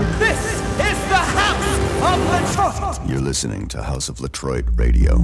This is the House of Latroit. You're listening to House of Latroit Radio.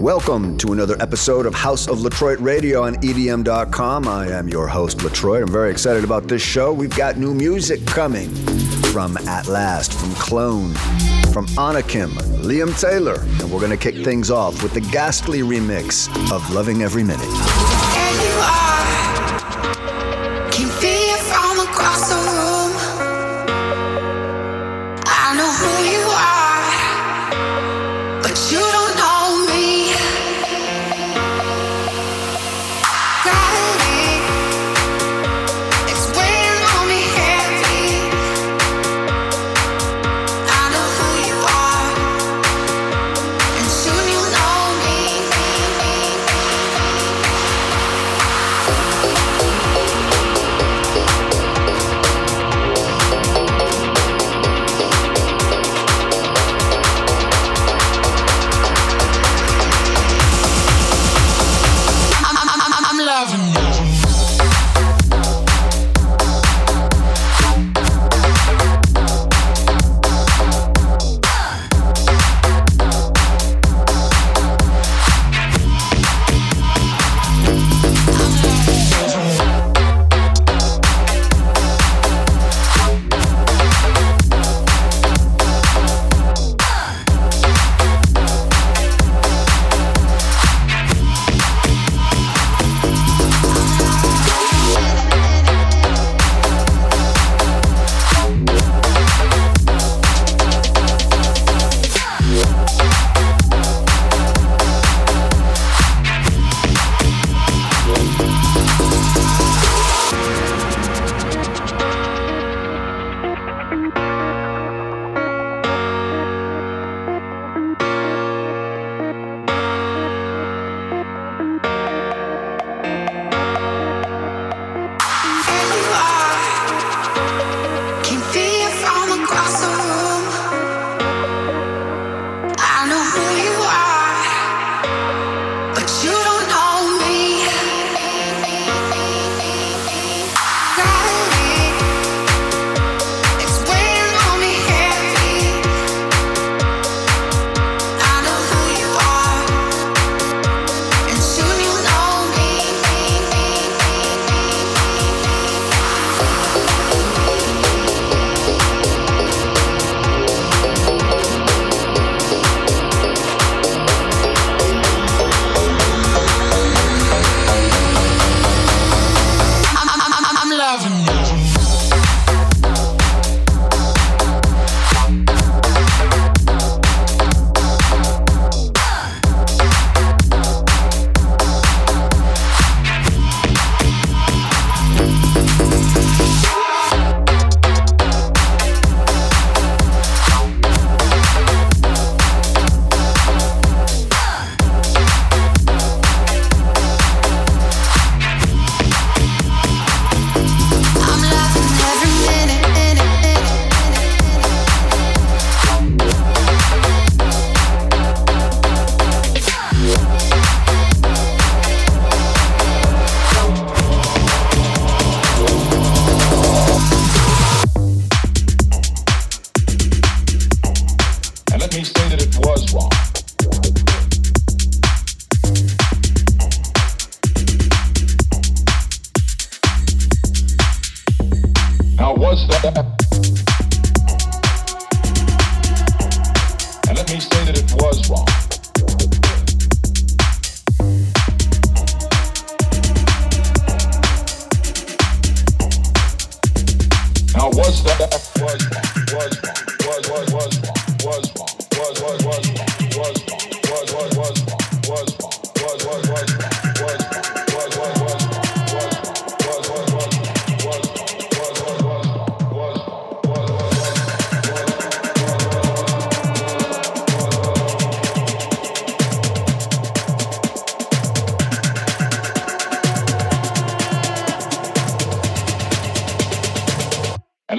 Welcome to another episode of House of Latroit Radio on EDM.com. I am your host, Latroit. I'm very excited about this show. We've got new music coming from ATLAST, from Clone, from Anakim, Lliam Taylor, and we're going to kick things off with the Ghastly remix of Loving Every Minute.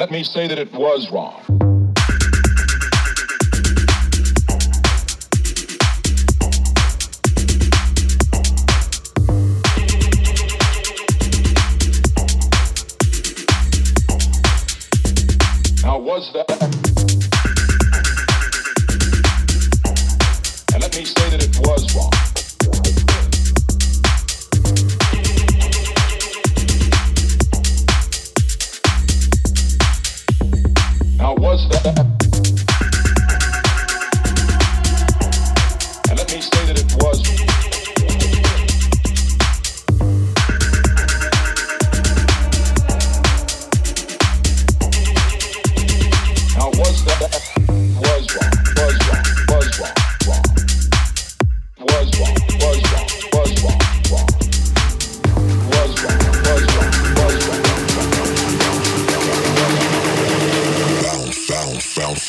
let me say that it was wrong.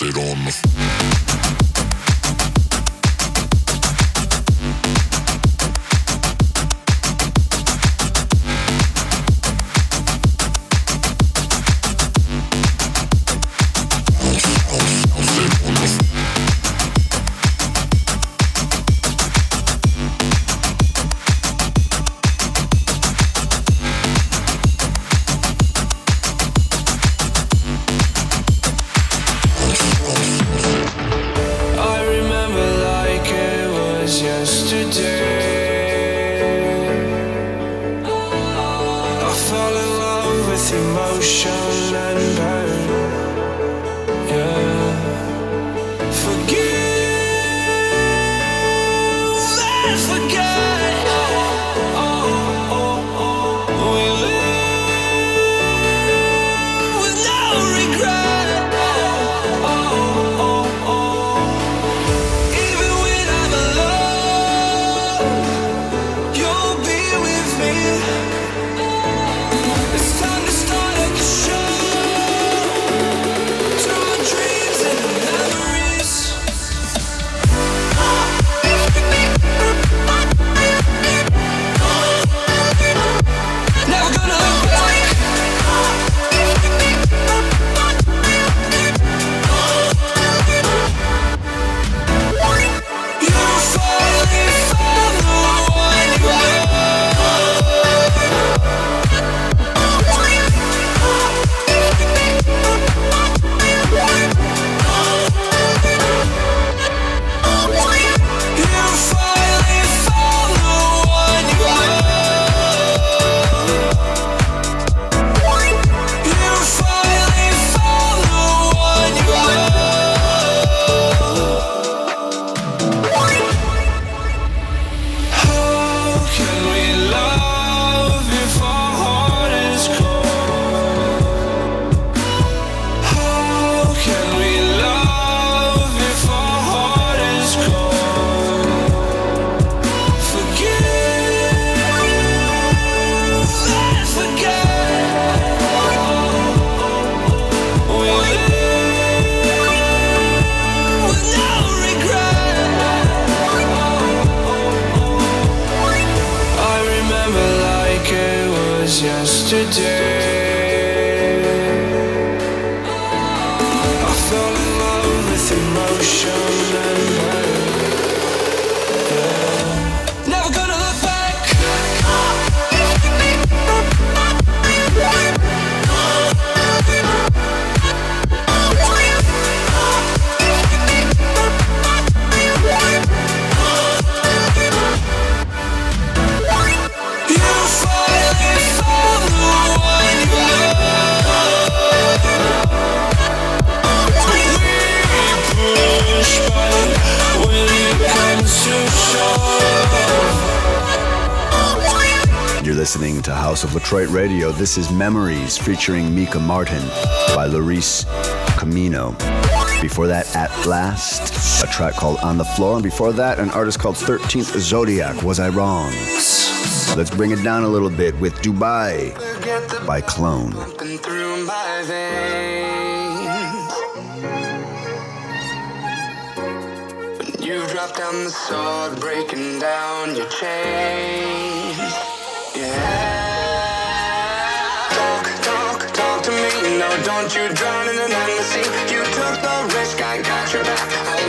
sit on the This is Memories featuring Micah Martin by Loris Cimino. Before that, ATLAST, a track called On the Floor. And before that, an artist called 13th Zodiac, Was I Wrong? Let's bring it down a little bit with Dubai by Clone. Drop down the sword, breaking down your chains. Yeah. Don't you drown in an endless sea. You took the risk, I got your back. I'll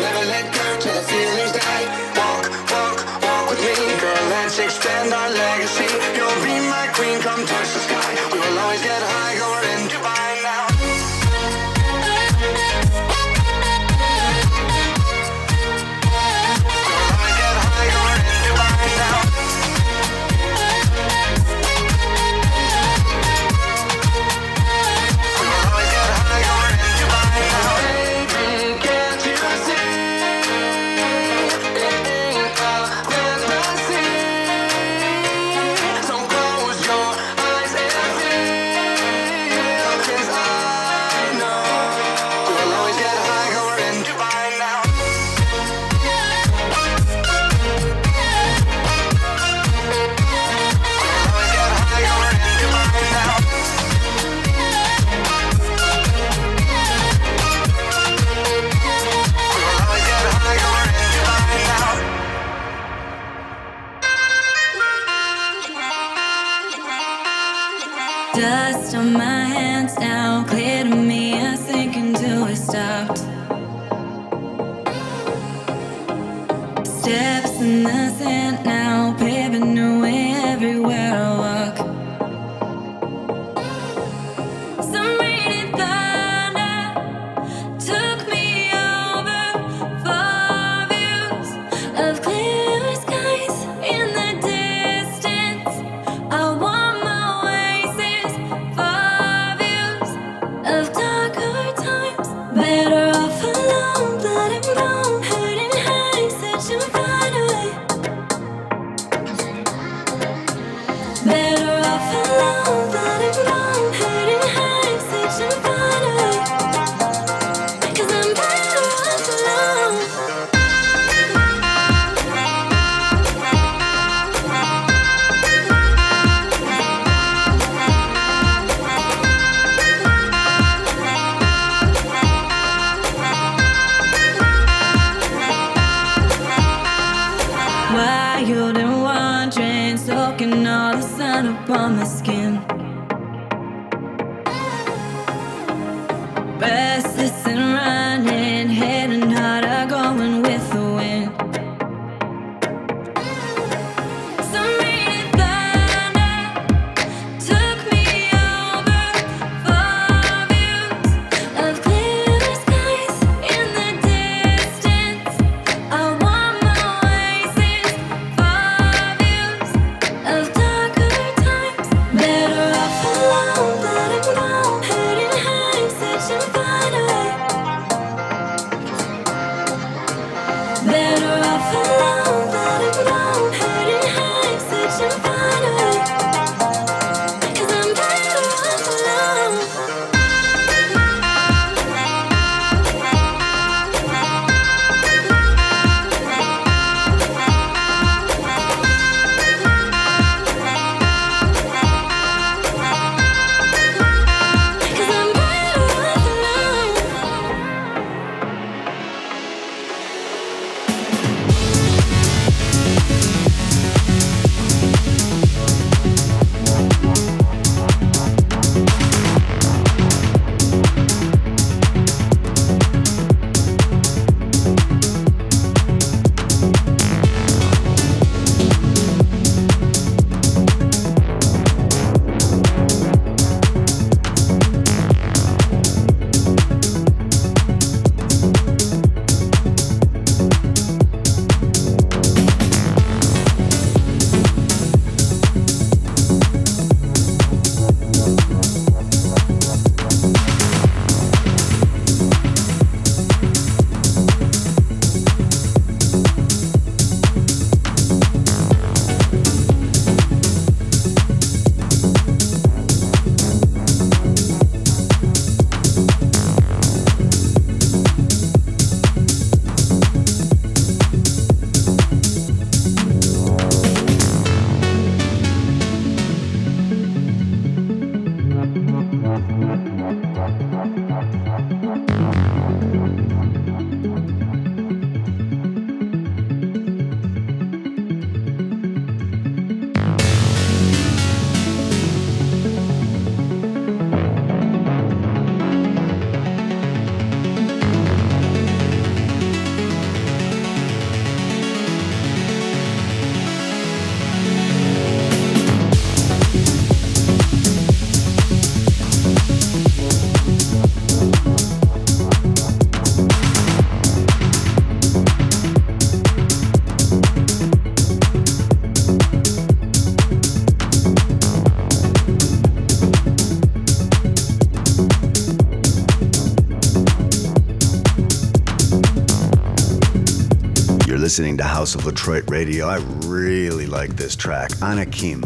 listening to House of Latroit Radio. I really like this track. Anakim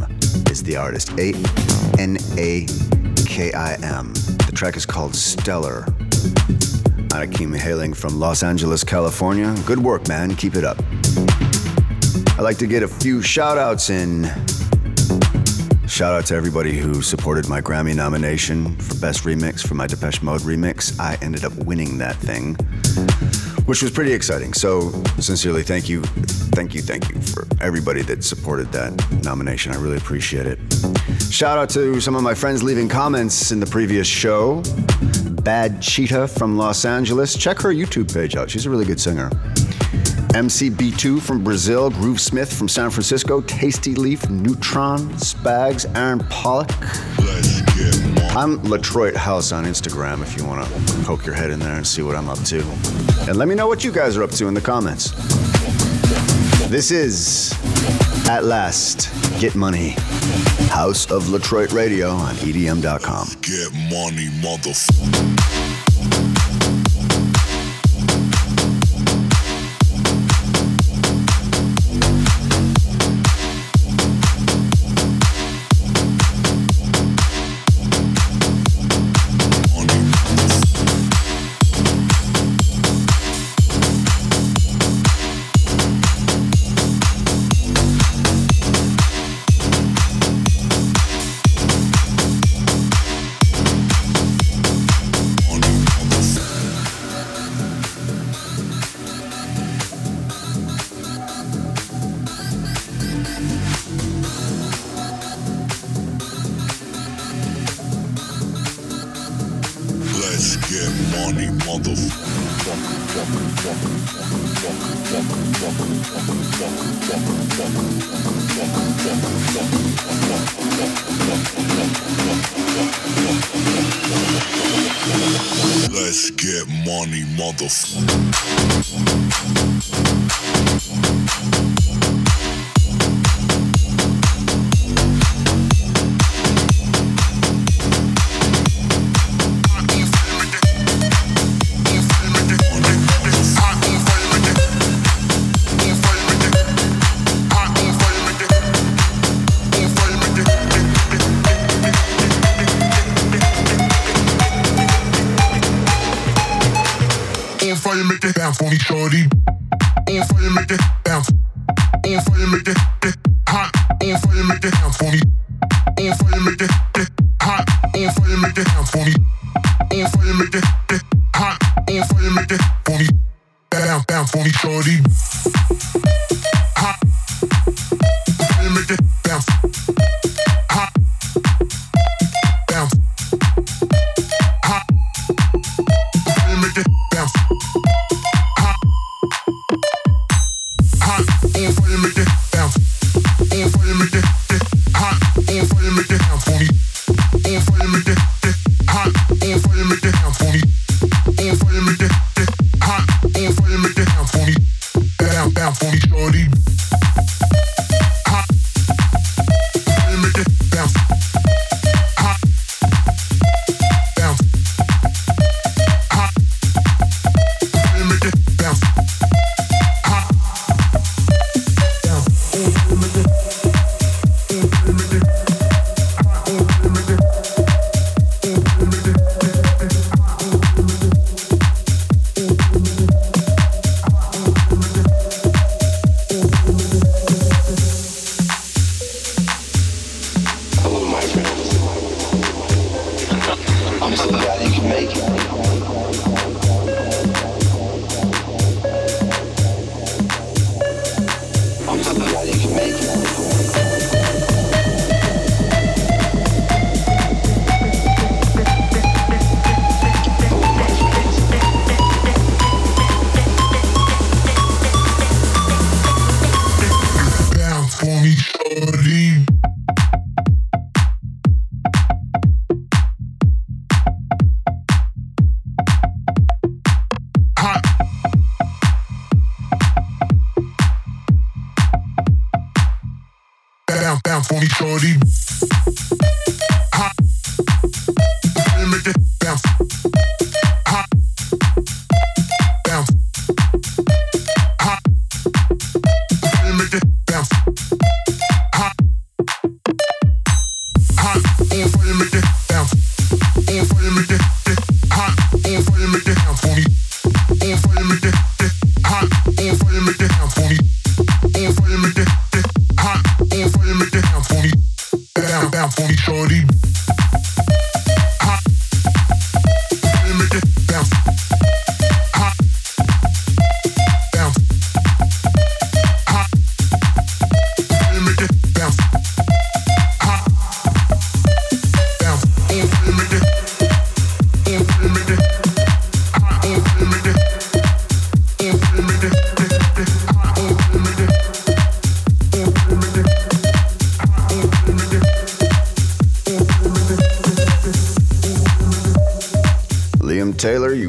is the artist. A N A K I M. The track is called Stellar. Anakim hailing from Los Angeles, California. Good work, man. Keep it up. I'd like to get a few shout outs in. Shout out to everybody who supported my Grammy nomination for Best Remix for my Depeche Mode remix. I ended up winning that thing which was pretty exciting. So, sincerely, thank you, thank you, thank you for everybody that supported that nomination. I really appreciate it. Shout out to some of my friends leaving comments in the previous show. Bad Cheetah from Los Angeles. Check her YouTube page out. She's a really good singer. MCB2 from Brazil, Groove Smith from San Francisco, Tasty Leaf, Neutron, Spags, Aaron Pollock. I'm Latroit House on Instagram if you want to poke your head in there and see what I'm up to. And let me know what you guys are up to in the comments. This is, ATLAST, Get Money, House of Latroit Radio on EDM.com. Get money, motherfucker. Money, Let's get money, motherfucker. Bounce for me, shorty. On fire, make it bounce. On fire, make it hot. On fire, make it bounce for me. On fire, make it hot. On fire, make it bounce for me.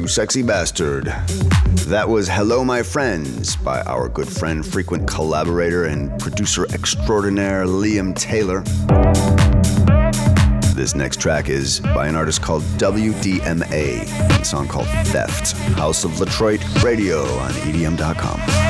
Sexy bastard. That was Hello My Friends by our good friend, frequent collaborator, and producer extraordinaire Lliam Taylor. This next track is by an artist called WDMA, a song called Theft, House of Latroit Radio on EDM.com.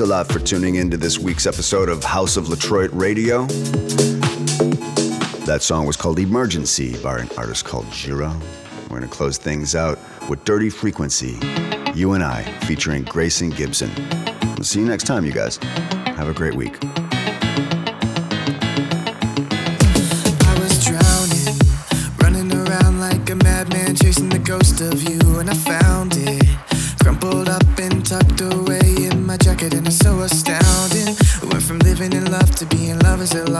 Thanks a lot for tuning in to this week's episode of House of Latroit Radio. That song was called Emergency by an artist called Jero. We're going to close things out with Dirty Frequence, You and I, featuring Grayson Gibson. We'll see you next time, you guys. Have a great week. ghost of you Is in love.